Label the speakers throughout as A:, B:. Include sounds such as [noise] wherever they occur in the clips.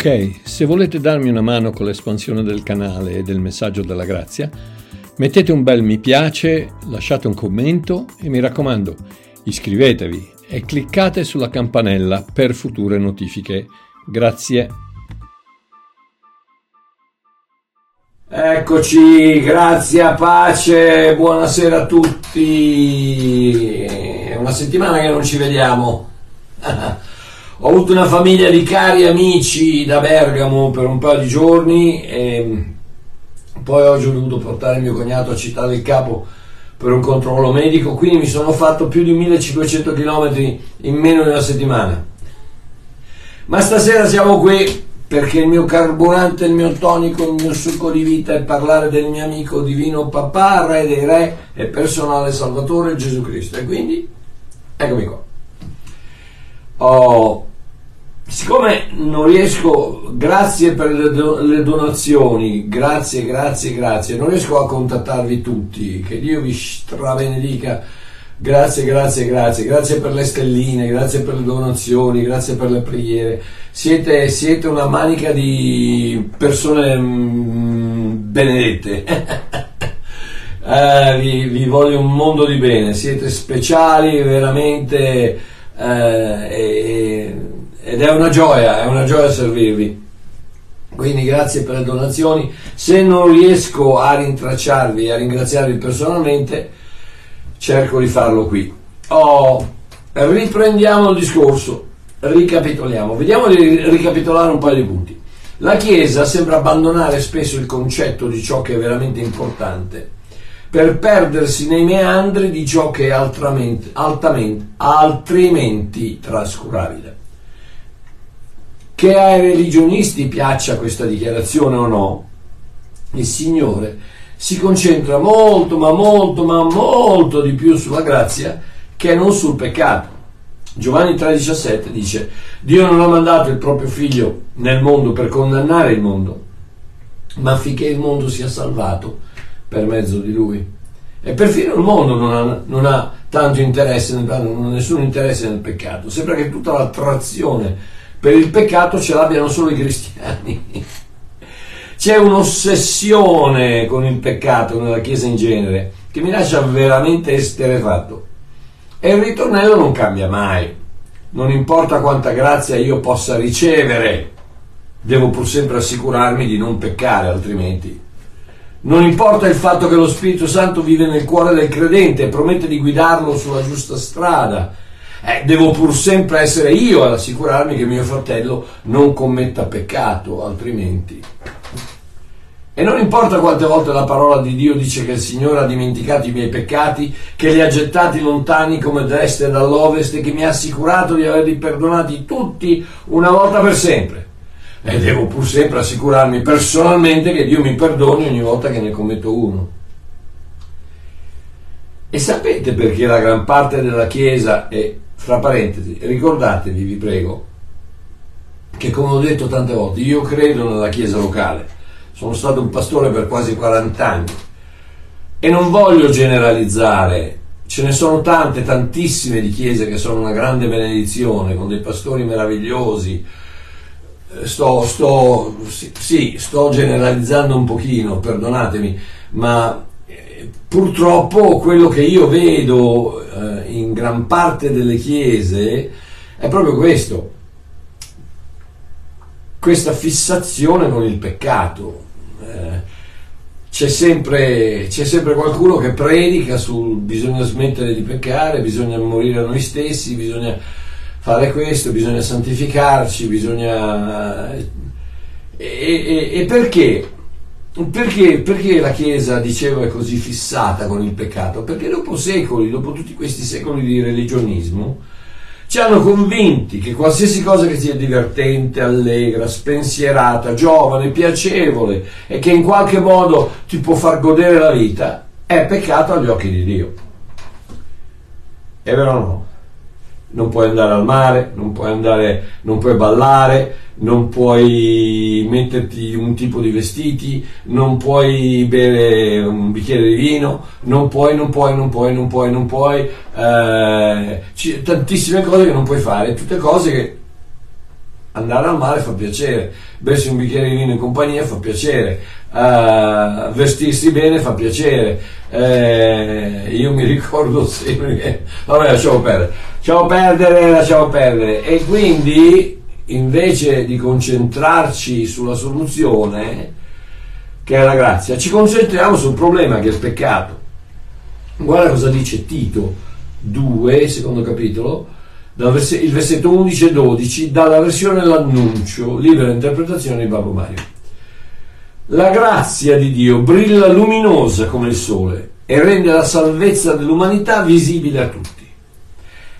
A: Ok, se volete darmi una mano con l'espansione del canale e del messaggio della grazia, mettete un bel mi piace, lasciate un commento e mi raccomando, iscrivetevi e cliccate sulla campanella per future notifiche. Grazie.
B: Eccoci, grazie, pace, buonasera a tutti. È una settimana che non ci vediamo. [laughs] Ho avuto una famiglia di cari amici da Bergamo per un paio di giorni e poi oggi ho dovuto portare mio cognato a Città del Capo per un controllo medico, quindi mi sono fatto più di 1500 km in meno di una settimana. Ma stasera siamo qui perché il mio carburante, il mio tonico, il mio succo di vita è parlare del mio amico divino papà, re dei re e personale salvatore Gesù Cristo. E quindi eccomi qua. Oh, siccome non riesco, grazie per le, do, le, donazioni, grazie, grazie, grazie, non riesco a contattarvi tutti, che Dio vi strabenedica, grazie, grazie, grazie, grazie per le stelline, grazie per le donazioni, grazie per le preghiere, siete, siete una manica di persone mm, benedette. [laughs] eh, vi, vi voglio un mondo di bene, siete speciali, veramente eh, ed è una gioia, è una gioia servirvi. Quindi grazie per le donazioni. Se non riesco a rintracciarvi e a ringraziarvi personalmente, cerco di farlo qui. Oh, riprendiamo il discorso, ricapitoliamo, vediamo di ricapitolare un paio di punti. La Chiesa sembra abbandonare spesso il concetto di ciò che è veramente importante per perdersi nei meandri di ciò che è altamente, altamente, altrimenti trascurabile. Che ai religionisti piaccia questa dichiarazione o no, il Signore si concentra molto, ma molto, ma molto di più sulla grazia che non sul peccato. Giovanni 3,17 dice: Dio non ha mandato il proprio figlio nel mondo per condannare il mondo, ma affinché il mondo sia salvato per mezzo di lui. E perfino il mondo non ha, non ha tanto interesse, non ha nessun interesse nel peccato. Sembra che tutta l'attrazione per il peccato ce l'abbiano solo i cristiani. [laughs] C'è un'ossessione con il peccato nella Chiesa in genere che mi lascia veramente esterefatto. E il ritornello non cambia mai. Non importa quanta grazia io possa ricevere, devo pur sempre assicurarmi di non peccare, altrimenti non importa il fatto che lo Spirito Santo vive nel cuore del credente e promette di guidarlo sulla giusta strada. Eh, devo pur sempre essere io ad assicurarmi che mio fratello non commetta peccato, altrimenti. E non importa quante volte la parola di Dio dice che il Signore ha dimenticato i miei peccati, che li ha gettati lontani come dall'est e dall'ovest e che mi ha assicurato di averli perdonati tutti una volta per sempre e devo pur sempre assicurarmi personalmente che Dio mi perdoni ogni volta che ne commetto uno. E sapete perché la gran parte della Chiesa, e fra parentesi, ricordatevi, vi prego, che come ho detto tante volte, io credo nella Chiesa locale, sono stato un pastore per quasi 40 anni e non voglio generalizzare, ce ne sono tante, tantissime di chiese che sono una grande benedizione, con dei pastori meravigliosi, sto, sto, sì, sto generalizzando un pochino, perdonatemi, ma eh, purtroppo quello che io vedo eh, in gran parte delle chiese è proprio questo, questa fissazione con il peccato. Eh, c'è sempre, c'è sempre, qualcuno che predica sul bisogna smettere di peccare, bisogna morire a noi stessi, bisogna fare questo, bisogna santificarci, bisogna... E, e, e perché? Perché, perché, la Chiesa, dicevo, è così fissata con il peccato? Perché dopo secoli, dopo tutti questi secoli di religionismo, ci hanno convinti che qualsiasi cosa che sia divertente, allegra, spensierata, giovane, piacevole e che in qualche modo ti può far godere la vita, è peccato agli occhi di Dio. È vero o no? Non puoi andare al mare, non puoi andare, non puoi ballare, non puoi metterti un tipo di vestiti, non puoi bere un bicchiere di vino, non puoi, non puoi, non puoi, non puoi, non puoi, eh, tantissime cose che non puoi fare, tutte cose che andare al mare fa piacere, bersi un bicchiere di vino in compagnia fa piacere, uh, vestirsi bene fa piacere. Eh, io mi ricordo [laughs] sempre che, vabbè, lasciamo perdere, lasciamo perdere, lasciamo perdere. E quindi invece di concentrarci sulla soluzione, che è la grazia, ci concentriamo sul problema che è il peccato. Guarda cosa dice Tito 2, secondo capitolo il versetto 11 e 12 dalla versione L'annuncio, libera interpretazione di Babbo Mario. La grazia di Dio brilla luminosa come il sole e rende la salvezza dell'umanità visibile a tutti.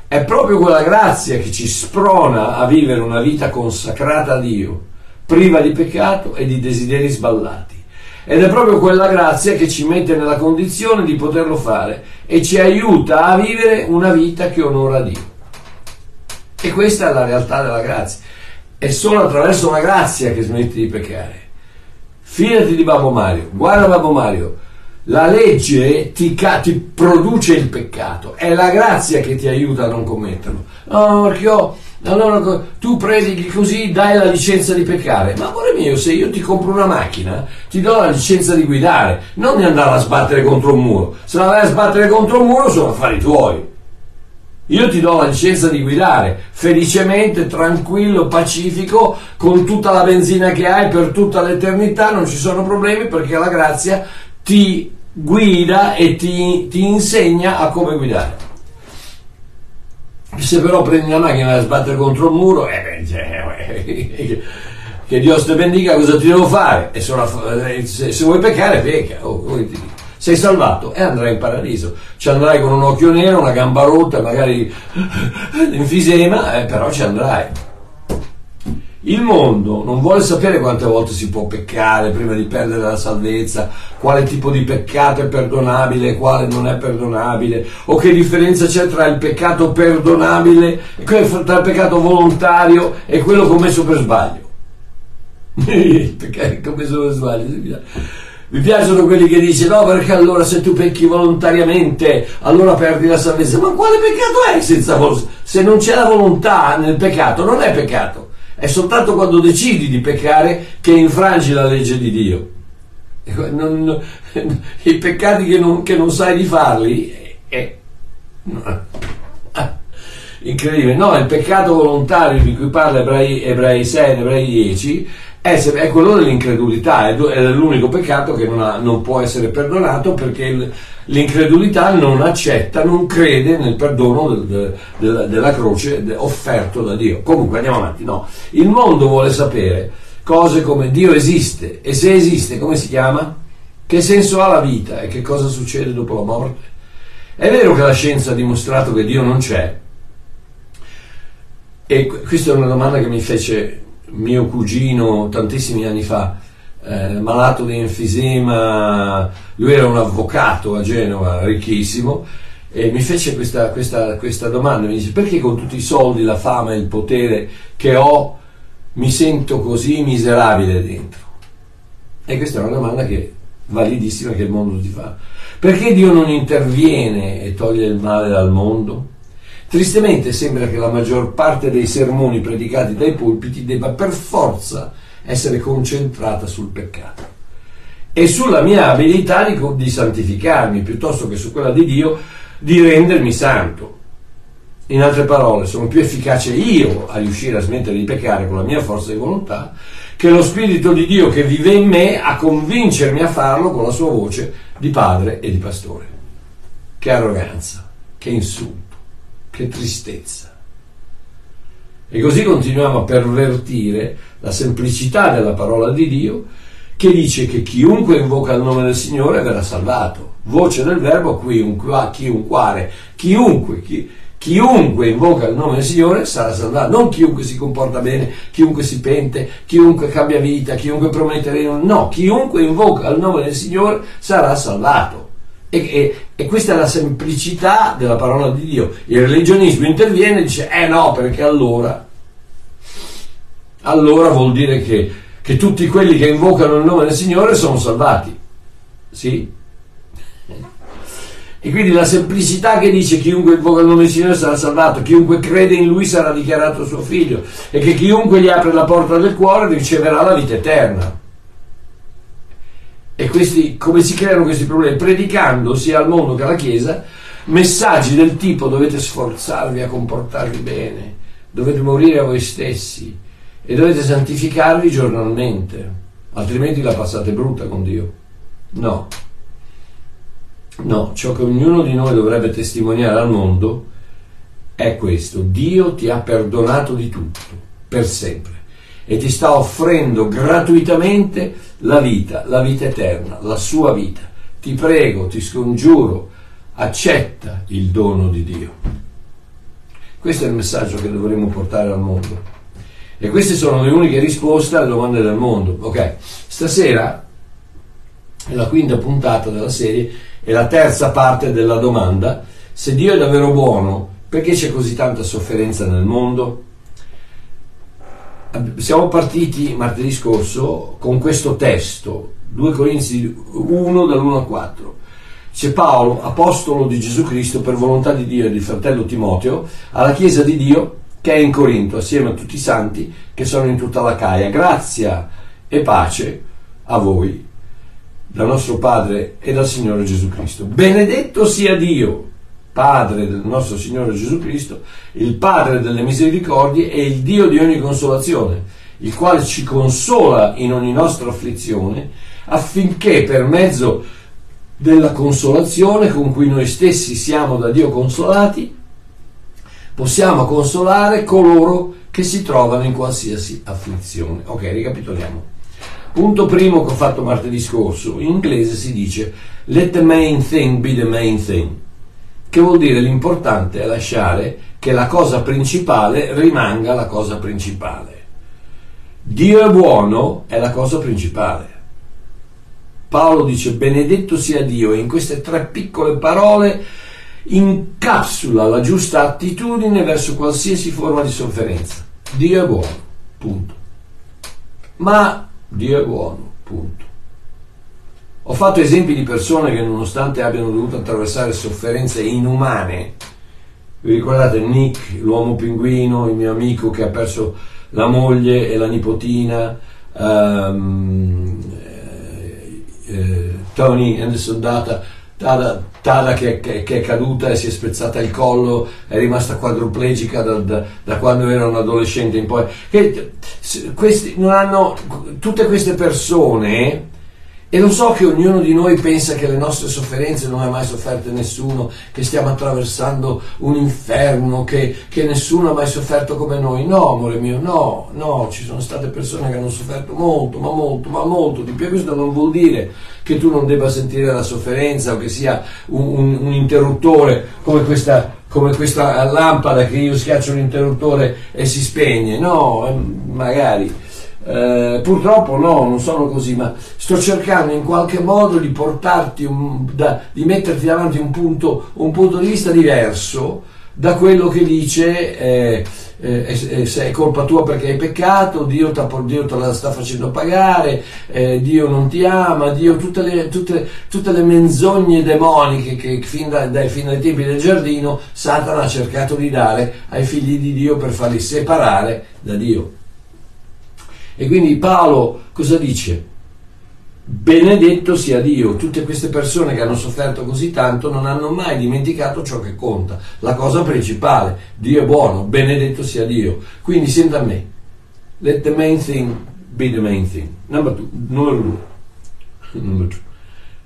B: È proprio quella grazia che ci sprona a vivere una vita consacrata a Dio, priva di peccato e di desideri sballati. Ed è proprio quella grazia che ci mette nella condizione di poterlo fare e ci aiuta a vivere una vita che onora Dio. E questa è la realtà della grazia. È solo attraverso la grazia che smetti di peccare. Fidati di Babbo Mario, guarda Babbo Mario, la legge ti, ca- ti, produce il peccato, è la grazia che ti aiuta a non commetterlo. No, perché io, allora tu predichi così, dai la licenza di peccare. Ma amore mio, se io ti compro una macchina, ti do la licenza di guidare, non di andare a sbattere contro un muro. Se la vai a sbattere contro un muro sono affari tuoi. Io ti do la licenza di guidare felicemente, tranquillo, pacifico, con tutta la benzina che hai per tutta l'eternità, non ci sono problemi perché la grazia ti guida e ti, ti insegna a come guidare. Se però prendi la macchina e sbattere contro il muro, eh beh, cioè, [laughs] che Dio te bendica, cosa ti devo fare? E se, se vuoi peccare, pecca. Oh, sei salvato e andrai in paradiso. Ci andrai con un occhio nero, una gamba rotta, magari enfisema, eh, però ci andrai. Il mondo non vuole sapere quante volte si può peccare prima di perdere la salvezza, quale tipo di peccato è perdonabile e quale non è perdonabile, o che differenza c'è tra il peccato perdonabile, tra il peccato volontario e quello commesso per sbaglio. [laughs] il peccato commesso per sbaglio. Mi piacciono quelli che dicono no perché allora se tu pecchi volontariamente allora perdi la salvezza. Ma quale peccato è senza volontà? Se non c'è la volontà nel peccato non è peccato. È soltanto quando decidi di peccare che infrangi la legge di Dio. Non, [laughs] I peccati che non, che non, sai di farli è, è, [laughs] incredibile. No, il peccato volontario di cui parla Ebrei, Ebrei 6 Ebrei 10 è, è quello dell'incredulità, è, l'unico peccato che non, ha, non, può essere perdonato perché l'incredulità non accetta, non crede nel perdono del, del, della croce offerto da Dio. Comunque andiamo avanti, no. Il mondo vuole sapere cose come Dio esiste e se esiste come si chiama? Che senso ha la vita e che cosa succede dopo la morte? È vero che la scienza ha dimostrato che Dio non c'è? E questa è una domanda che mi fece mio cugino tantissimi anni fa, eh, malato di enfisema, lui era un avvocato a Genova, ricchissimo, e mi fece questa, questa, questa domanda, mi dice perché con tutti i soldi, la fama e il potere che ho mi sento così miserabile dentro? E questa è una domanda che validissima che il mondo ti fa. Perché Dio non interviene e toglie il male dal mondo? Tristemente sembra che la maggior parte dei sermoni predicati dai pulpiti debba per forza essere concentrata sul peccato e sulla mia abilità di, di santificarmi piuttosto che su quella di Dio di rendermi santo. In altre parole, sono più efficace io a riuscire a smettere di peccare con la mia forza di volontà che lo Spirito di Dio che vive in me a convincermi a farlo con la sua voce di padre e di pastore. Che arroganza, che insulto. Che tristezza. E così continuiamo a pervertire la semplicità della parola di Dio che dice che chiunque invoca il nome del Signore verrà salvato. Voce del verbo qui, un qua, chiunque, chiunque, chi, chiunque invoca il nome del Signore sarà salvato, non chiunque si comporta bene, chiunque si pente, chiunque cambia vita, chiunque promette, no, chiunque invoca il nome del Signore sarà salvato. E, e, e, questa è la semplicità della parola di Dio. Il religionismo interviene e dice, eh no, perché allora, allora vuol dire che, che tutti quelli che invocano il nome del Signore sono salvati. Sì? E quindi la semplicità che dice chiunque invoca il nome del Signore sarà salvato, chiunque crede in Lui sarà dichiarato suo figlio e che chiunque gli apre la porta del cuore riceverà la vita eterna. E questi, come si creano questi problemi? Predicando sia al mondo che alla Chiesa messaggi del tipo dovete sforzarvi a comportarvi bene, dovete morire a voi stessi e dovete santificarvi giornalmente, altrimenti la passate brutta con Dio. No. No, ciò che ognuno di noi dovrebbe testimoniare al mondo è questo. Dio ti ha perdonato di tutto, per sempre, e ti sta offrendo gratuitamente la vita, la vita eterna, la sua vita. Ti prego, ti scongiuro, accetta il dono di Dio. Questo è il messaggio che dovremmo portare al mondo. E queste sono le uniche risposte alle domande del mondo. Ok, stasera è la quinta puntata della serie e la terza parte della domanda, se Dio è davvero buono, perché c'è così tanta sofferenza nel mondo? Siamo partiti martedì scorso con questo testo, 2 Corinzi 1 dall'1 al 4. C'è Paolo, apostolo di Gesù Cristo per volontà di Dio e del fratello Timoteo, alla Chiesa di Dio che è in Corinto, assieme a tutti i santi che sono in tutta la Caia. Grazia e pace a voi dal nostro Padre e dal Signore Gesù Cristo. Benedetto sia Dio, Padre del nostro Signore Gesù Cristo, il Padre delle misericordie e il Dio di ogni consolazione, il quale ci consola in ogni nostra afflizione, affinché per mezzo della consolazione con cui noi stessi siamo da Dio consolati, possiamo consolare coloro che si trovano in qualsiasi afflizione. Ok, ricapitoliamo. Punto primo che ho fatto martedì scorso, in inglese si dice let the main thing be the main thing, che vuol dire l'importante è lasciare che la cosa principale rimanga la cosa principale. Dio è buono è la cosa principale. Paolo dice benedetto sia Dio e in queste tre piccole parole incapsula la giusta attitudine verso qualsiasi forma di sofferenza. Dio è buono, punto. Ma Dio è buono, punto. Ho fatto esempi di persone che nonostante abbiano dovuto attraversare sofferenze inumane, vi ricordate Nick, l'uomo pinguino, il mio amico che ha perso la moglie e la nipotina, um, eh, Tony Anderson Data, Tada, Tada che, che, che, è caduta e si è spezzata il collo, è rimasta quadruplegica da, da, da quando era un adolescente in poi. Che, questi, hanno, tutte queste persone e lo so che ognuno di noi pensa che le nostre sofferenze non ha mai sofferte nessuno, che stiamo attraversando un inferno, che, che, nessuno ha mai sofferto come noi. No, amore mio, no, no, ci sono state persone che hanno sofferto molto, ma molto, ma molto di più. Questo non vuol dire che tu non debba sentire la sofferenza o che sia un, un, un interruttore come questa, come questa lampada che io schiaccio un interruttore e si spegne. No, eh, magari eh, purtroppo no, non sono così, ma sto cercando in qualche modo di portarti, un, da, di metterti davanti un punto, un punto, di vista diverso da quello che dice eh, eh, se è colpa tua perché hai peccato, Dio, Dio te la sta facendo pagare, eh, Dio non ti ama, Dio, tutte le, tutte, tutte le menzogne demoniche che fin, da, dai, fin dai tempi del giardino Satana ha cercato di dare ai figli di Dio per farli separare da Dio. E quindi Paolo cosa dice? Benedetto sia Dio, tutte queste persone che hanno sofferto così tanto non hanno mai dimenticato ciò che conta, la cosa principale, Dio è buono, benedetto sia Dio. Quindi senta a me, let the main thing be the main thing. Number two, numero due. [laughs] Numero due.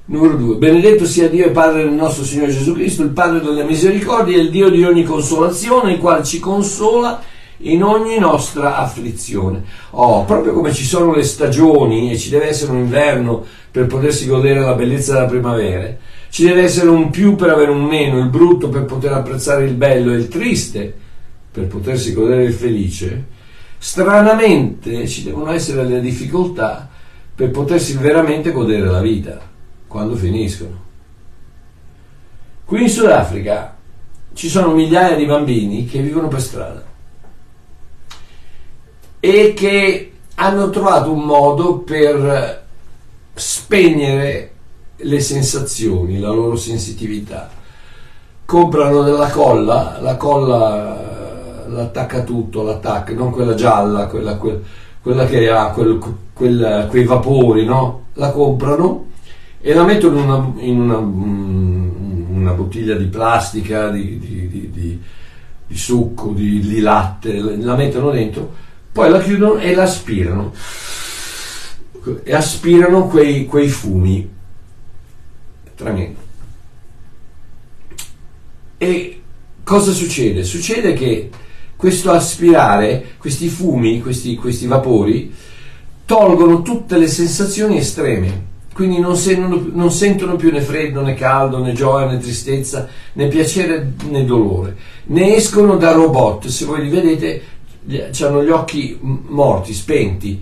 B: Numero due, benedetto sia Dio e Padre del nostro Signore Gesù Cristo, il Padre delle misericordie e il Dio di ogni consolazione, il quale ci consola in ogni nostra afflizione. Oh, proprio come ci sono le stagioni e ci deve essere un inverno per potersi godere la bellezza della primavera, ci deve essere un più per avere un meno, il brutto per poter apprezzare il bello e il triste per potersi godere il felice, stranamente ci devono essere le difficoltà per potersi veramente godere la vita quando finiscono. Qui in Sudafrica ci sono migliaia di bambini che vivono per strada e che hanno trovato un modo per spegnere le sensazioni, la loro sensitività, comprano della colla, la colla l'attacca tutto, l'attacca, non quella gialla, quella, quella, quella che ha quel, quel, quei vapori, no? La comprano e la mettono in una, in una, mm, una bottiglia di plastica, di, di, di, di succo, di, latte, la mettono dentro, poi la chiudono e la aspirano. E aspirano quei, quei fumi. Tremendo. E cosa succede? Succede che questo aspirare, questi fumi, questi, questi vapori, tolgono tutte le sensazioni estreme quindi non, sentono, non sentono più né freddo né caldo né gioia né tristezza né piacere né dolore, ne escono da robot, se voi li vedete hanno gli occhi morti, spenti,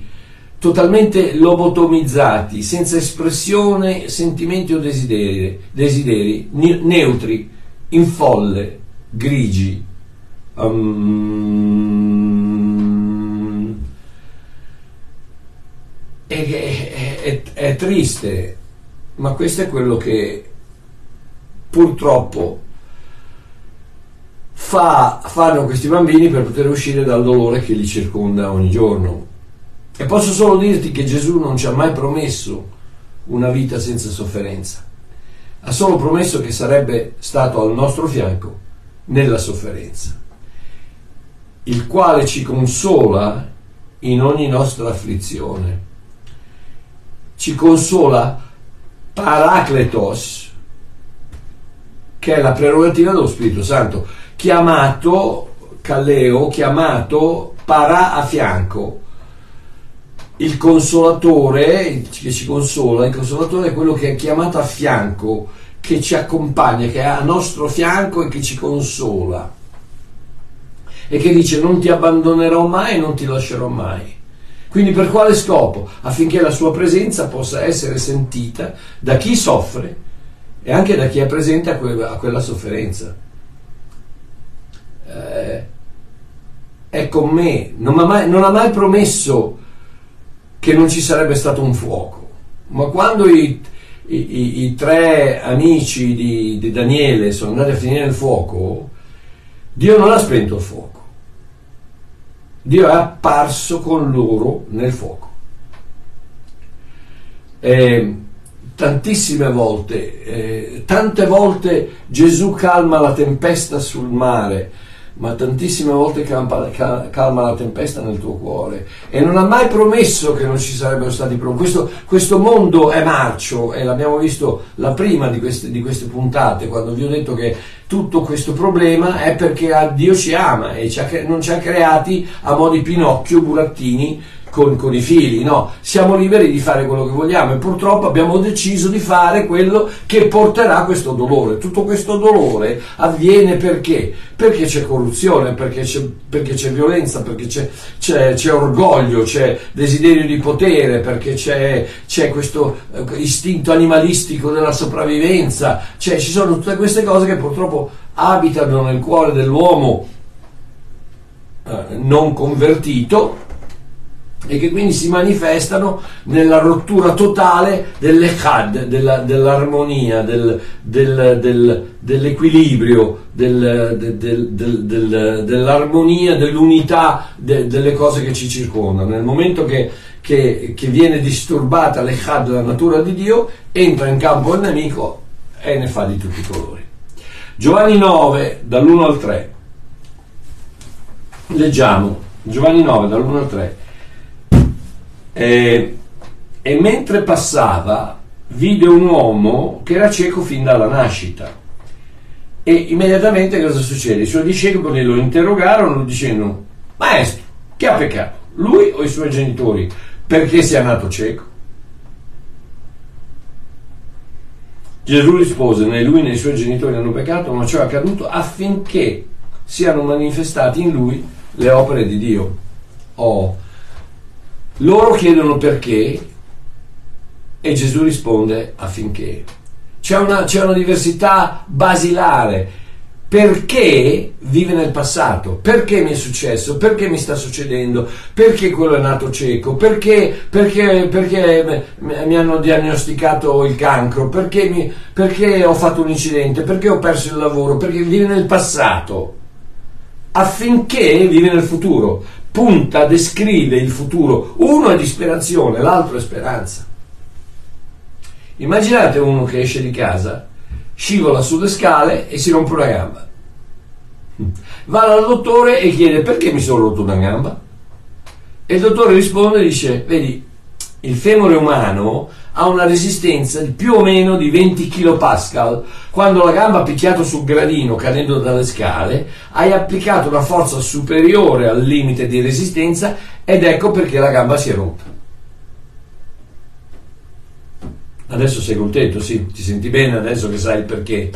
B: totalmente lobotomizzati, senza espressione, sentimenti o desideri, desideri neutri, in folle, grigi. Um, e, è, è triste, ma questo è quello che purtroppo fa, fanno questi bambini per poter uscire dal dolore che li circonda ogni giorno. E posso solo dirti che Gesù non ci ha mai promesso una vita senza sofferenza, ha solo promesso che sarebbe stato al nostro fianco nella sofferenza, il quale ci consola in ogni nostra afflizione. Ci consola Paracletos, che è la prerogativa dello Spirito Santo, chiamato Calleo, chiamato para a fianco. Il consolatore che ci consola, il consolatore è quello che è chiamato a fianco, che ci accompagna, che è a nostro fianco e che ci consola. E che dice non ti abbandonerò mai non ti lascerò mai. Quindi per quale scopo? Affinché la sua presenza possa essere sentita da chi soffre e anche da chi è presente a quella sofferenza. Eh, è con me, non ha, mai, non ha mai promesso che non ci sarebbe stato un fuoco, ma quando i, i, i tre amici di, di Daniele sono andati a finire il fuoco, Dio non ha spento il fuoco. Dio è apparso con loro nel fuoco. E tantissime volte, eh, tante volte Gesù calma la tempesta sul mare, ma tantissime volte calma, la tempesta nel tuo cuore e non ha mai promesso che non ci sarebbero stati problemi. Questo, questo mondo è marcio e l'abbiamo visto la prima di queste, di queste, puntate quando vi ho detto che tutto questo problema è perché Dio ci ama e ci ha, non ci ha creati a mo' di Pinocchio, burattini con, con, i figli, no? Siamo liberi di fare quello che vogliamo e purtroppo abbiamo deciso di fare quello che porterà questo dolore. Tutto questo dolore avviene perché? Perché c'è corruzione, perché c'è, perché c'è violenza, perché c'è, c'è, c'è, orgoglio, c'è desiderio di potere, perché c'è, questo eh, istinto animalistico della sopravvivenza, ci sono tutte queste cose che purtroppo abitano nel cuore dell'uomo eh, non convertito e che quindi si manifestano nella rottura totale dell'echad, della, dell'armonia, del, del, del, dell'equilibrio, dell'armonia, dell'unità delle cose che ci circondano. Nel momento che, che, che viene disturbata l'echad, la natura di Dio, entra in campo il nemico e ne fa di tutti i colori. Giovanni 9, dall'1 al 3. Leggiamo. Giovanni 9, dall'1 al 3. E, e mentre passava vide un uomo che era cieco fin dalla nascita. E immediatamente cosa succede? I suoi discepoli lo interrogarono dicendo, maestro, chi ha peccato? Lui o i suoi genitori? Perché sia nato cieco? Gesù rispose, né lui né i suoi genitori hanno peccato, ma ciò è accaduto affinché siano manifestati in lui le opere di Dio. Oh, loro chiedono perché e Gesù risponde affinché. C'è una, c'è una diversità basilare. perché vive nel passato, perché mi è successo, perché mi sta succedendo, perché quello è nato cieco, perché, perché, perché mi hanno diagnosticato il cancro, perché, mi, perché ho fatto un incidente, perché ho perso il lavoro, perché vive nel passato, affinché vive nel futuro, punta, descrive il futuro, uno è disperazione, l'altro è speranza. Immaginate uno che esce di casa scivola sulle scale e si rompe una gamba. Va dal dottore e chiede perché mi sono rotto una gamba. E il dottore risponde e dice, vedi, il femore umano ha una resistenza di più o meno di 20 kPa. Quando la gamba ha picchiato sul gradino cadendo dalle scale, hai applicato una forza superiore al limite di resistenza ed ecco perché la gamba si è rotta. Adesso sei contento, sì, ti senti bene adesso che sai il perché?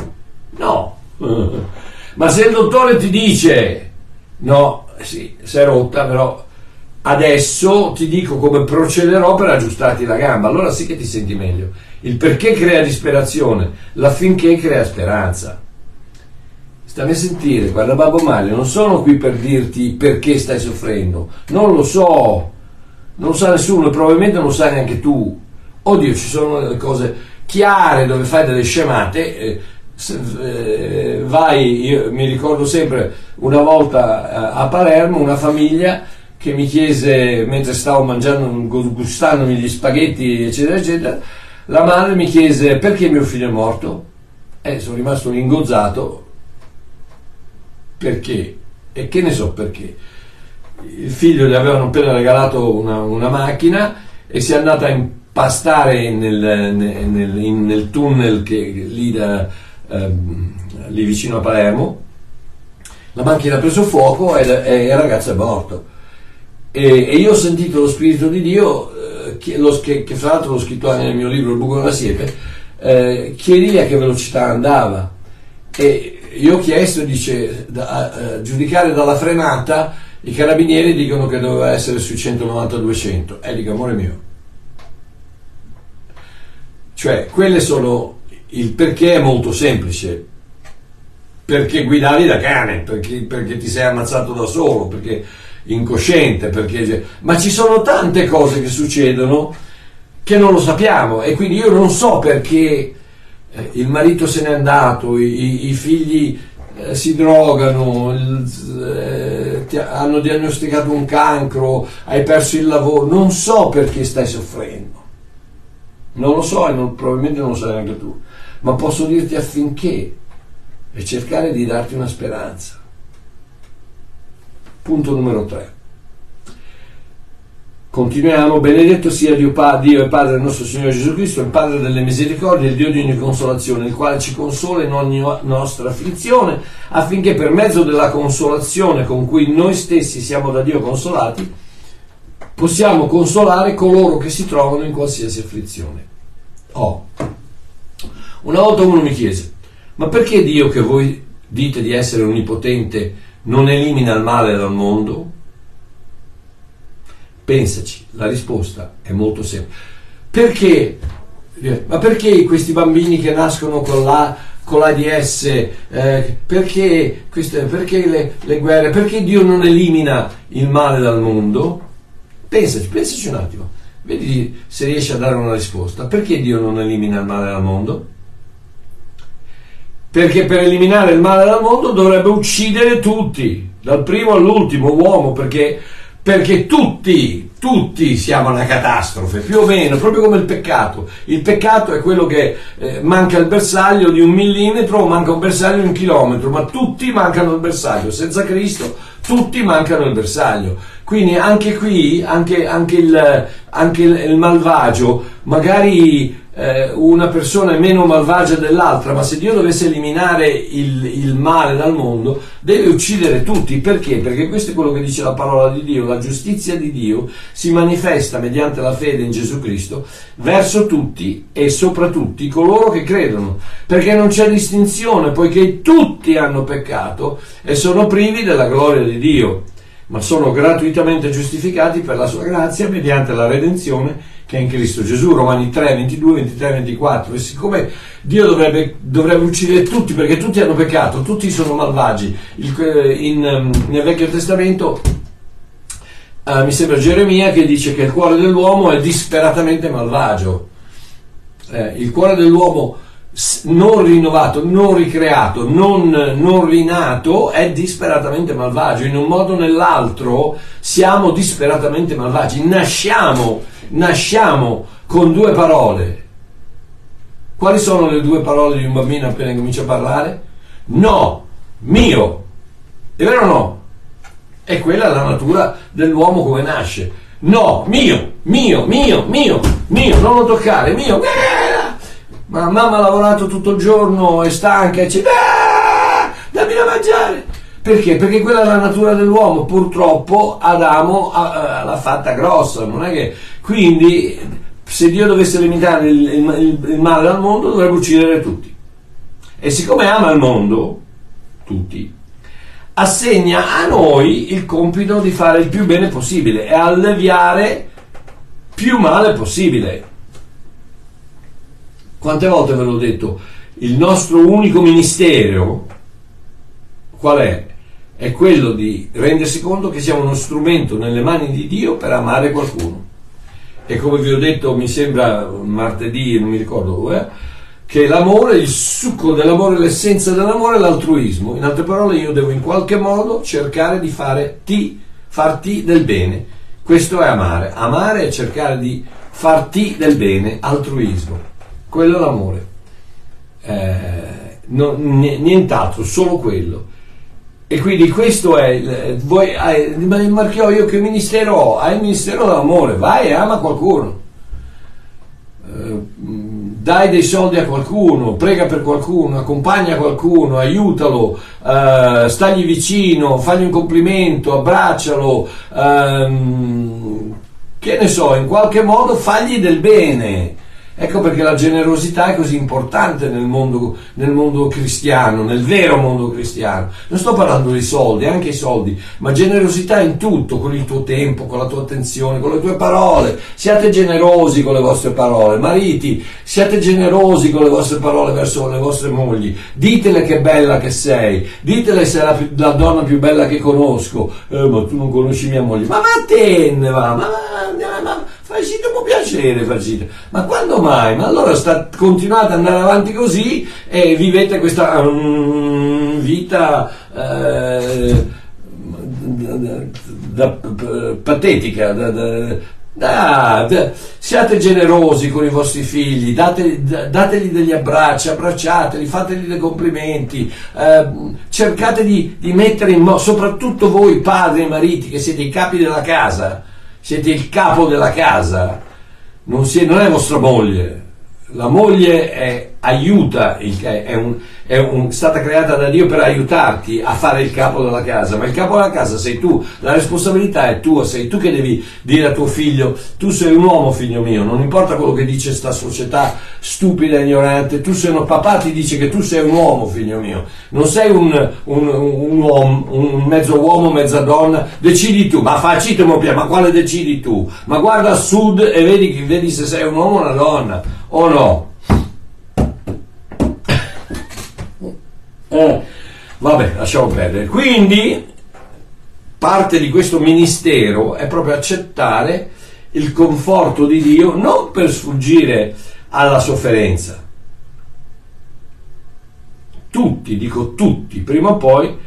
B: No. [laughs] Ma se il dottore ti dice, no, sì, si è rotta, però adesso ti dico come procederò per aggiustarti la gamba, allora sì che ti senti meglio. Il perché crea disperazione, l'affinché crea speranza. Stammi a sentire, guarda Babbo Mario, non sono qui per dirti perché stai soffrendo, non lo so, non lo sa nessuno e probabilmente non lo sai neanche tu. Oddio ci sono delle cose chiare dove fai delle scemate. Eh, eh, vai io mi ricordo sempre una volta eh, a Palermo una famiglia che mi chiese mentre stavo mangiando gustandomi gli spaghetti eccetera eccetera la madre mi chiese perché mio figlio è morto e sono rimasto ingozzato perché e che ne so perché il figlio gli avevano appena regalato una, una macchina e si è andata in pastare nel, nel, in, nel tunnel che lì, da, ehm, lì vicino a Palermo. La macchina ha preso fuoco e, e il ragazzo è morto. E, e, io ho sentito lo Spirito di Dio, eh, che, lo, che, che, fra l'altro l'ho scritto anche nel mio libro Il buco della siepe, eh, chiedi a che velocità andava. E io ho chiesto, dice, da, a giudicare dalla frenata, i carabinieri dicono che doveva essere sui 190-200. E dico, amore mio, cioè, quelle sono il perché è molto semplice. Perché guidavi da cane, perché, perché ti sei ammazzato da solo, perché incosciente, perché... ma ci sono tante cose che succedono che non lo sappiamo e quindi io non so perché eh, il marito se n'è andato, i, i figli eh, si drogano, il, eh, hanno diagnosticato un cancro, hai perso il lavoro, non so perché stai soffrendo. Non lo so e non, probabilmente non lo sai neanche tu, ma posso dirti affinché e cercare di darti una speranza. Punto numero 3. Continuiamo, benedetto sia Dio, Dio, e Padre del nostro Signore Gesù Cristo, il Padre delle misericordie, il Dio di ogni consolazione, il quale ci consola in ogni nostra afflizione, affinché per mezzo della consolazione con cui noi stessi siamo da Dio consolati, possiamo consolare coloro che si trovano in qualsiasi afflizione. Oh. Una volta uno mi chiese, ma perché Dio che voi dite di essere onnipotente non elimina il male dal mondo? Pensaci, la risposta è molto semplice. Perché? Ma perché questi bambini che nascono con la con l'AIDS, eh, perché, queste, perché le, le, guerre, perché Dio non elimina il male dal mondo? Pensaci, pensaci un attimo, vedi se riesci a dare una risposta. Perché Dio non elimina il male dal mondo? Perché per eliminare il male dal mondo dovrebbe uccidere tutti, dal primo all'ultimo uomo, perché, perché tutti, tutti siamo una catastrofe, più o meno, proprio come il peccato. Il peccato è quello che eh, manca il bersaglio di un millimetro o manca un bersaglio di un chilometro, ma tutti mancano il bersaglio. Senza Cristo tutti mancano il bersaglio. Quindi anche qui, anche, anche, il, anche il, malvagio, magari eh, una persona è meno malvagia dell'altra, ma se Dio dovesse eliminare il, il, male dal mondo, deve uccidere tutti. Perché? Perché questo è quello che dice la parola di Dio. La giustizia di Dio si manifesta mediante la fede in Gesù Cristo verso tutti e soprattutto coloro che credono. Perché non c'è distinzione, poiché tutti hanno peccato e sono privi della gloria di Dio ma sono gratuitamente giustificati per la sua grazia mediante la redenzione che è in Cristo Gesù, Romani 3, 22, 23, 24. E siccome Dio dovrebbe, dovrebbe uccidere tutti, perché tutti hanno peccato, tutti sono malvagi, il, in, nel Vecchio Testamento uh, mi sembra Geremia che dice che il cuore dell'uomo è disperatamente malvagio. Eh, il cuore dell'uomo non rinnovato, non ricreato, non, non, rinato è disperatamente malvagio. In un modo o nell'altro siamo disperatamente malvagi. Nasciamo, nasciamo con due parole. Quali sono le due parole di un bambino appena comincia a parlare? No, mio. È vero o no? E quella è la natura dell'uomo come nasce. No, mio, mio, mio, mio, mio, non lo toccare, mio. Ma mamma ha lavorato tutto il giorno, è stanca e dice, ah, dammi da mangiare. Perché? Perché quella è la natura dell'uomo. Purtroppo Adamo l'ha fatta grossa, non è che... Quindi, se Dio dovesse limitare il, il, il male al mondo, dovrebbe uccidere tutti. E siccome ama il mondo, tutti, assegna a noi il compito di fare il più bene possibile e alleviare più male possibile. Quante volte ve l'ho detto? Il nostro unico ministero qual è? È quello di rendersi conto che siamo uno strumento nelle mani di Dio per amare qualcuno. E come vi ho detto, mi sembra martedì, non mi ricordo dove, che l'amore, il succo dell'amore, l'essenza dell'amore è l'altruismo. In altre parole, io devo in qualche modo cercare di fare ti, farti del bene. Questo è amare. Amare è cercare di farti del bene, altruismo. Quello è l'amore. Eh, no, nient'altro, solo quello. E quindi questo è, voi, hai, il marchio che ministero ho? Hai il ministero dell'amore, vai e ama qualcuno. Eh, dai dei soldi a qualcuno, prega per qualcuno, accompagna qualcuno, aiutalo, eh, stagli vicino, fagli un complimento, abbraccialo, ehm, che ne so, in qualche modo fagli del bene. Ecco perché la generosità è così importante nel mondo, nel mondo, cristiano, nel vero mondo cristiano. Non sto parlando di soldi, anche i soldi, ma generosità in tutto, con il tuo tempo, con la tua attenzione, con le tue parole. Siate generosi con le vostre parole. Mariti, siate generosi con le vostre parole verso le vostre mogli. Ditele che bella che sei, ditele sei la, la donna più bella che conosco. Eh, ma tu non conosci mia moglie. Ma vattene, va, ma, ma, ma Facite può piacere, facite. Ma quando mai? Ma allora sta, continuate ad andare avanti così e vivete questa um, vita eh, da, da, patetica. Da, siate generosi con i vostri figli, dategli, dategli degli abbracci, abbracciateli, fategli dei complimenti, eh, cercate di, di mettere in modo, soprattutto voi padri e mariti che siete i capi della casa, siete il capo della casa, non, siete, non è vostra moglie. La moglie è, aiuta, è, un, è un, stata creata da Dio per aiutarti a fare il capo della casa, ma il capo della casa sei tu, la responsabilità è tua, sei tu che devi dire a tuo figlio, tu sei un uomo figlio mio, non importa quello che dice sta società stupida e ignorante, tu sei un papà ti dice che tu sei un uomo figlio mio, non sei un, un, un uomo, un mezzo uomo, mezza donna, decidi tu, ma facite ma quale decidi tu? Ma guarda a sud e vedi, vedi se sei un uomo o una donna, o no? Eh, vabbè, lasciamo perdere. Quindi, parte di questo ministero è proprio accettare il conforto di Dio non per sfuggire alla sofferenza. Tutti, dico tutti, prima o poi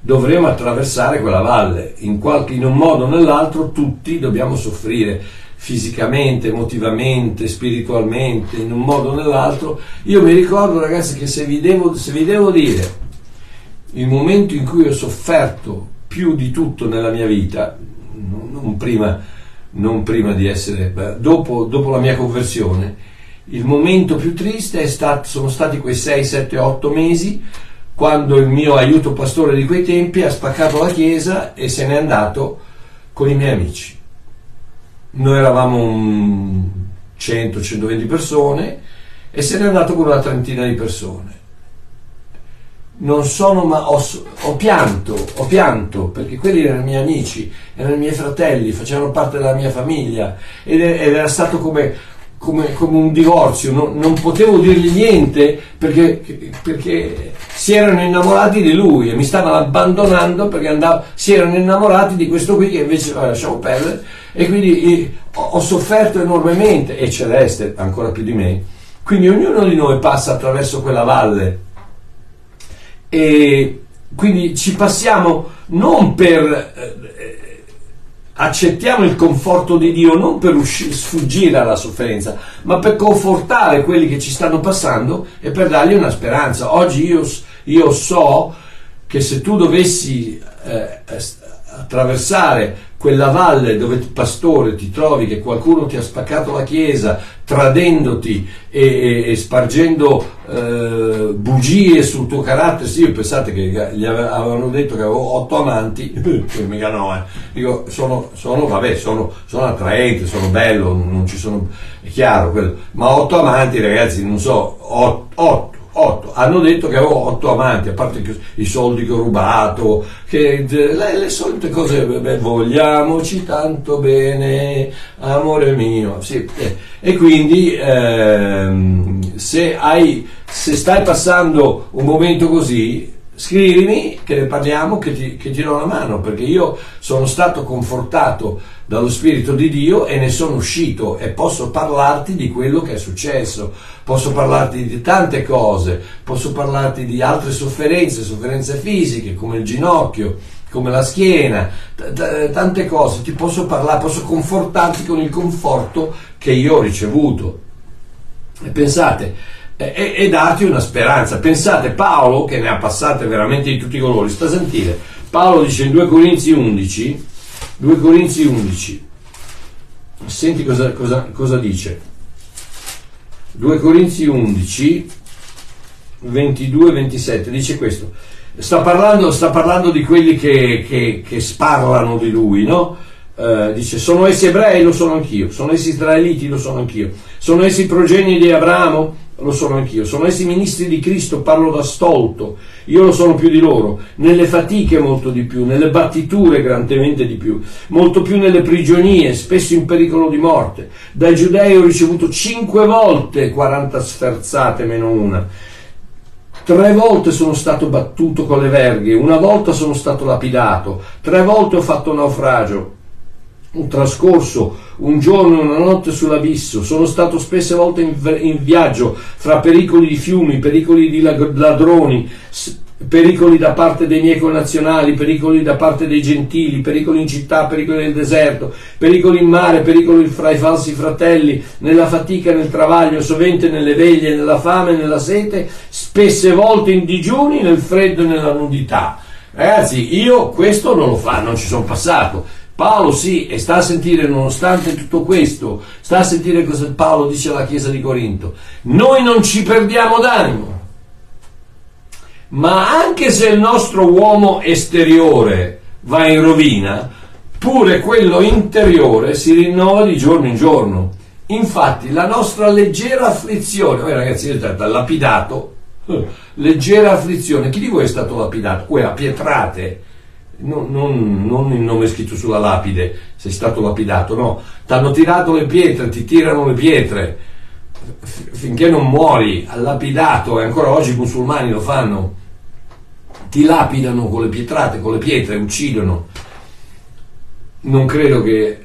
B: dovremo attraversare quella valle, in, qualche, in un modo o nell'altro tutti dobbiamo soffrire fisicamente, emotivamente, spiritualmente, in un modo o nell'altro. Io mi ricordo ragazzi che se vi devo, se vi devo dire il momento in cui ho sofferto più di tutto nella mia vita, non prima, non prima di essere, dopo, dopo, la mia conversione, il momento più triste stato, sono stati quei 6, 7, 8 mesi quando il mio aiuto pastore di quei tempi ha spaccato la chiesa e se n'è andato con i miei amici noi eravamo 100-120 persone e se n'è andato con una trentina di persone. non sono ma ho, ho, pianto, ho pianto perché quelli erano i miei amici, erano i miei fratelli, facevano parte della mia famiglia ed, ed era stato come, come, come un divorzio, non, non, potevo dirgli niente perché, perché, si erano innamorati di lui e mi stavano abbandonando perché andavo, si erano innamorati di questo qui che invece vabbè, lasciamo perdere e quindi ho, ho sofferto enormemente e Celeste ancora più di me. Quindi ognuno di noi passa attraverso quella valle e quindi ci passiamo non per eh, accettiamo il conforto di Dio non per usci- sfuggire alla sofferenza, ma per confortare quelli che ci stanno passando e per dargli una speranza. Oggi io, io so che se tu dovessi eh, attraversare quella valle dove pastore ti trovi che qualcuno ti ha spaccato la chiesa tradendoti e, e, e spargendo eh, bugie sul tuo carattere. Sì pensate che gli avevano detto che avevo otto amanti. [laughs] Mica no eh. dico sono, sono vabbè sono, sono attraente sono bello non ci sono è chiaro quello. Ma otto amanti ragazzi non so otto 8. Hanno detto che avevo 8 amanti, a parte i soldi che ho rubato, che le, le solite cose, beh, vogliamoci tanto bene, amore mio. Sì, eh. E quindi ehm, se, hai, se stai passando un momento così, scrivimi che ne parliamo, che ti, che ti do una mano, perché io sono stato confortato dallo Spirito di Dio e ne sono uscito e posso parlarti di quello che è successo, posso parlarti di tante cose, posso parlarti di altre sofferenze, sofferenze fisiche come il ginocchio, come la schiena, t- t- tante cose, ti posso parlare, posso confortarti con il conforto che io ho ricevuto. E pensate, e, e, darti una speranza. Pensate, Paolo, che ne ha passate veramente di tutti i colori, sta a sentire. Paolo dice in 2 Corinzi 11, 2 Corinzi 11, senti cosa, cosa, cosa dice. 2 Corinzi 11, 22-27, dice questo. Sta parlando, sta parlando di quelli che, che, che sparlano di lui, no? Uh, dice sono essi ebrei lo sono anch'io sono essi israeliti lo sono anch'io sono essi progenie di Abramo lo sono anch'io. Sono essi ministri di Cristo, parlo da stolto, io lo sono più di loro, nelle fatiche molto di più, nelle battiture grandemente di più, molto più nelle prigionie, spesso in pericolo di morte. Dai giudei ho ricevuto cinque volte 40 sferzate meno una. Tre volte sono stato battuto con le verghe, una volta sono stato lapidato, tre volte ho fatto naufragio, trascorso un giorno e una notte sull'abisso, sono stato spesse volte in, in viaggio fra pericoli di fiumi, pericoli di ladroni, pericoli da parte dei miei connazionali, pericoli da parte dei gentili, pericoli in città, pericoli nel deserto, pericoli in mare, pericoli fra i falsi fratelli, nella fatica, nel travaglio, sovente nelle veglie, nella fame, nella sete, spesse volte in digiuni, nel freddo e nella nudità. Ragazzi, io questo non lo fa, non ci sono passato Paolo sì, e sta a sentire, nonostante tutto questo, sta a sentire cosa Paolo dice alla Chiesa di Corinto. Noi non ci perdiamo d'animo, ma anche se il nostro uomo esteriore va in rovina, pure quello interiore si rinnova di giorno in giorno. Infatti la nostra leggera afflizione, voi ragazzi, io stato lapidato, leggera afflizione, chi di voi è stato lapidato? Quella pietrate non, non, non, il nome scritto sulla lapide, sei stato lapidato, no, ti hanno tirato le pietre, ti tirano le pietre. Finché non muori, lapidato, e ancora oggi i musulmani lo fanno, ti lapidano con le pietrate, con le pietre, uccidono. Non credo che...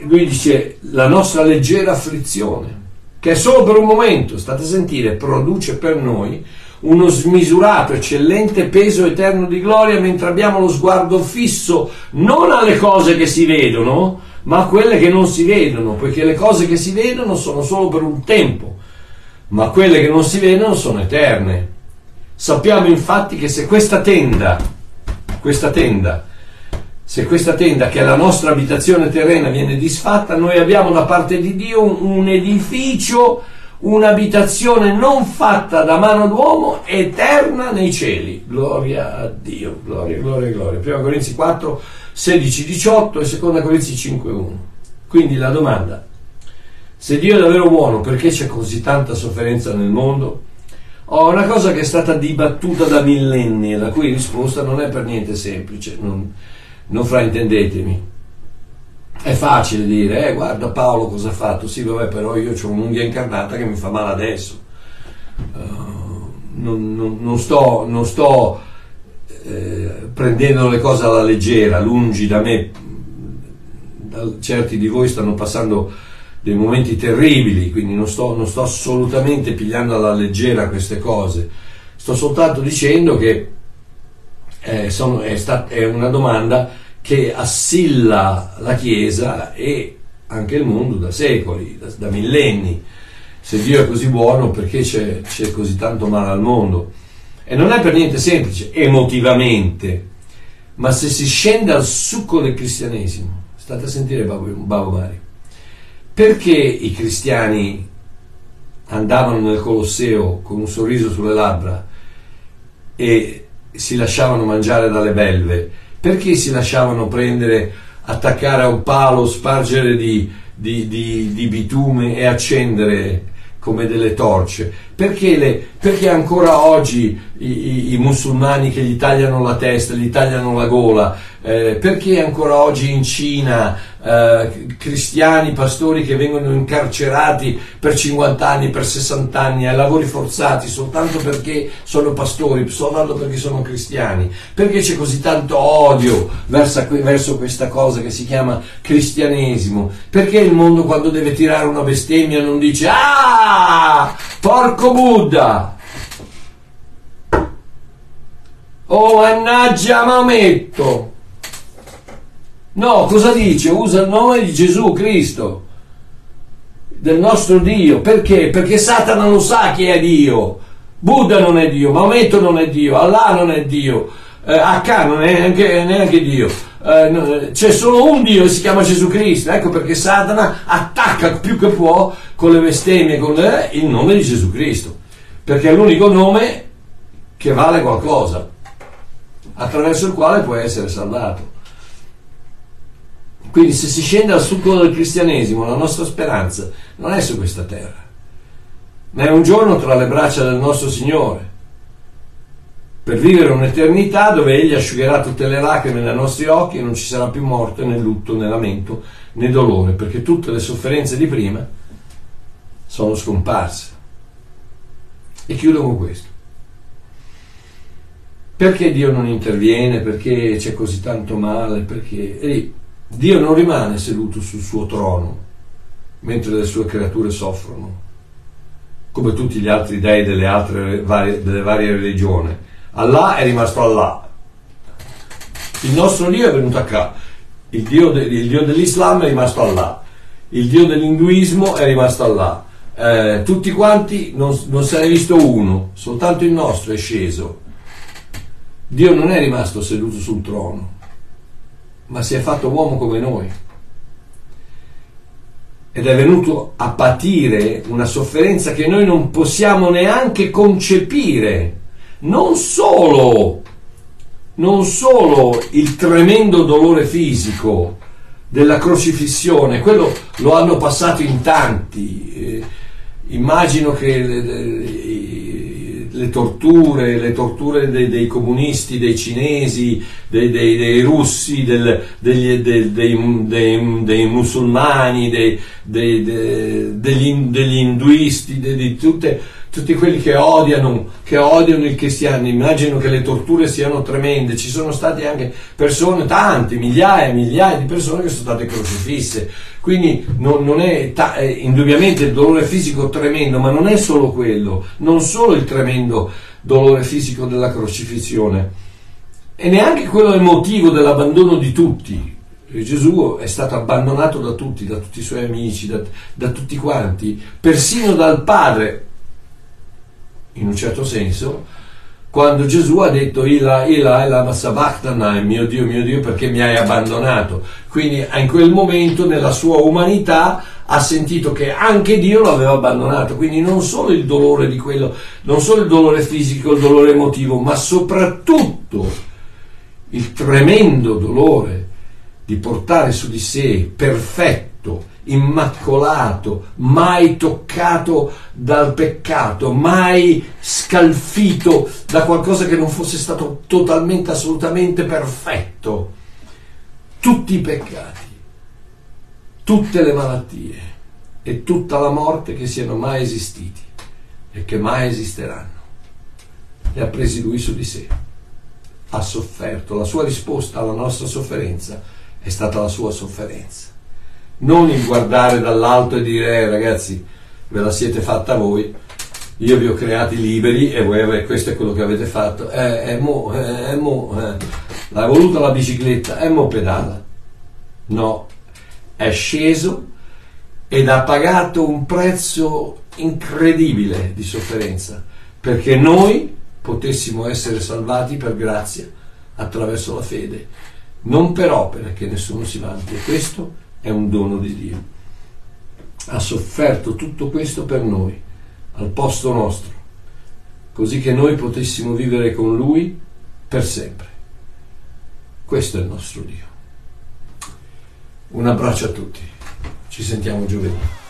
B: Lui dice la nostra leggera afflizione, che è solo per un momento, state a sentire, produce per noi uno smisurato, eccellente peso eterno di gloria, mentre abbiamo lo sguardo fisso non alle cose che si vedono, ma a quelle che non si vedono, poiché le cose che si vedono sono solo per un tempo, ma quelle che non si vedono sono eterne. Sappiamo infatti che se questa tenda, questa tenda, se questa tenda che è la nostra abitazione terrena viene disfatta, noi abbiamo da parte di Dio un, un edificio un'abitazione non fatta da mano d'uomo, eterna nei cieli. Gloria a Dio, gloria, gloria, gloria. 1 Corinzi 4, 16, 18 e 2 Corinzi 5, 1. Quindi la domanda, se Dio è davvero buono, perché c'è così tanta sofferenza nel mondo? ho una cosa che è stata dibattuta da millenni e la cui risposta non è per niente semplice, non, non fraintendetemi. È facile dire, eh, guarda Paolo cosa ha fatto, sì vabbè però io ho un'unghia incarnata che mi fa male adesso. Uh, non, non, non, sto, non sto eh, prendendo le cose alla leggera, lungi da me, certi di voi stanno passando dei momenti terribili, quindi non sto, non sto assolutamente pigliando alla leggera queste cose, sto soltanto dicendo che eh, sono, è, stat- è una domanda che assilla la Chiesa e anche il mondo da secoli, da, da millenni. Se Dio è così buono, perché c'è, c'è così tanto male al mondo? E non è per niente semplice, emotivamente, ma se si scende al succo del cristianesimo, state a sentire Babo Mari, perché i cristiani andavano nel Colosseo con un sorriso sulle labbra e si lasciavano mangiare dalle belve? Perché si lasciavano prendere, attaccare a un palo, spargere di, di, di, di bitume e accendere come delle torce? Perché, le, perché ancora oggi i, i, i, musulmani che gli tagliano la testa, gli tagliano la gola? Eh, perché ancora oggi in Cina eh, cristiani, pastori che vengono incarcerati per 50 anni, per 60 anni, a lavori forzati soltanto perché sono pastori, soltanto perché sono cristiani. Perché c'è così tanto odio verso, verso questa cosa che si chiama cristianesimo? Perché il mondo quando deve tirare una bestemmia non dice Ah, porco Buddha! Oh, mannaggia Maometto! No, cosa dice? Usa il nome di Gesù Cristo, del nostro Dio. Perché? Perché Satana lo sa chi è Dio. Buddha non è Dio, Maometto non è Dio, Allah non è Dio, eh, H non è neanche, neanche Dio. Eh, c'è solo un Dio e si chiama Gesù Cristo. Ecco perché Satana attacca più che può con le bestemmie, con le, il nome di Gesù Cristo. Perché è l'unico nome che vale qualcosa, attraverso il quale può essere salvato. Quindi se si scende al succo del cristianesimo, la nostra speranza non è su questa terra, ma è un giorno tra le braccia del nostro Signore, per vivere un'eternità dove Egli asciugherà tutte le lacrime dai nostri occhi e non ci sarà più morte, né lutto, né lamento, né dolore, perché tutte le sofferenze di prima sono scomparse. E chiudo con questo. Perché Dio non interviene? Perché c'è così tanto male? Perché... E Dio non rimane seduto sul suo trono mentre le sue creature soffrono, come tutti gli altri dei delle, altre varie, delle varie religioni. Allah è rimasto Allah. Il nostro Dio è venuto a qua. Il il Dio dell'Islam è rimasto Allah. Il Dio dell'induismo è rimasto Allah. Eh, tutti quanti non, non se ne è visto uno, soltanto il nostro è sceso. Dio non è rimasto seduto sul trono ma si è fatto uomo come noi ed è venuto a patire una sofferenza che noi non possiamo neanche concepire. Non solo, non solo il tremendo dolore fisico della crocifissione, quello lo hanno passato in tanti. Eh, immagino che le torture, le torture dei, dei comunisti, dei cinesi, dei, dei, dei russi, del, degli, dei, musulmani, degli, degli induisti, di tutte, tutti quelli che odiano, che odiano il cristiano. Immagino che le torture siano tremende. Ci sono state anche persone, tanti, migliaia e migliaia di persone che sono state crocifisse. Quindi non, non è, ta- è, indubbiamente il dolore fisico tremendo, ma non è solo quello, non solo il tremendo dolore fisico della crocifissione, e neanche quello emotivo dell'abbandono di tutti. Gesù è stato abbandonato da tutti, da tutti i suoi amici, da, da tutti quanti, persino dal Padre, in un certo senso, quando Gesù ha detto Ila, Ila, Ila, Sabachthana, mio Dio, mio Dio, perché mi hai abbandonato. Quindi in quel momento, nella sua umanità, ha sentito che anche Dio lo aveva abbandonato. Quindi non solo il dolore di quello, non solo il dolore fisico, il dolore emotivo, ma soprattutto il tremendo dolore di portare su di sé perfetto, immacolato, mai toccato dal peccato, mai scalfito da qualcosa che non fosse stato totalmente, assolutamente perfetto. Tutti i peccati, tutte le malattie e tutta la morte che siano mai esistiti e che mai esisteranno. Le ha presi lui su di sé, ha sofferto, la sua risposta alla nostra sofferenza è stata la sua sofferenza non il guardare dall'alto e dire eh, ragazzi ve la siete fatta voi. Io vi ho creati liberi e voi questo è quello che avete fatto. Eh, eh, mo, eh, mo, eh. l'hai voluta la bicicletta e eh, mo pedala. No è sceso ed ha pagato un prezzo incredibile di sofferenza perché noi potessimo essere salvati per grazia attraverso la fede. Non per opere che nessuno si vanti e questo è un dono di Dio. Ha sofferto tutto questo per noi, al posto nostro, così che noi potessimo vivere con Lui per sempre. Questo è il nostro Dio. Un abbraccio a tutti, ci sentiamo giovedì.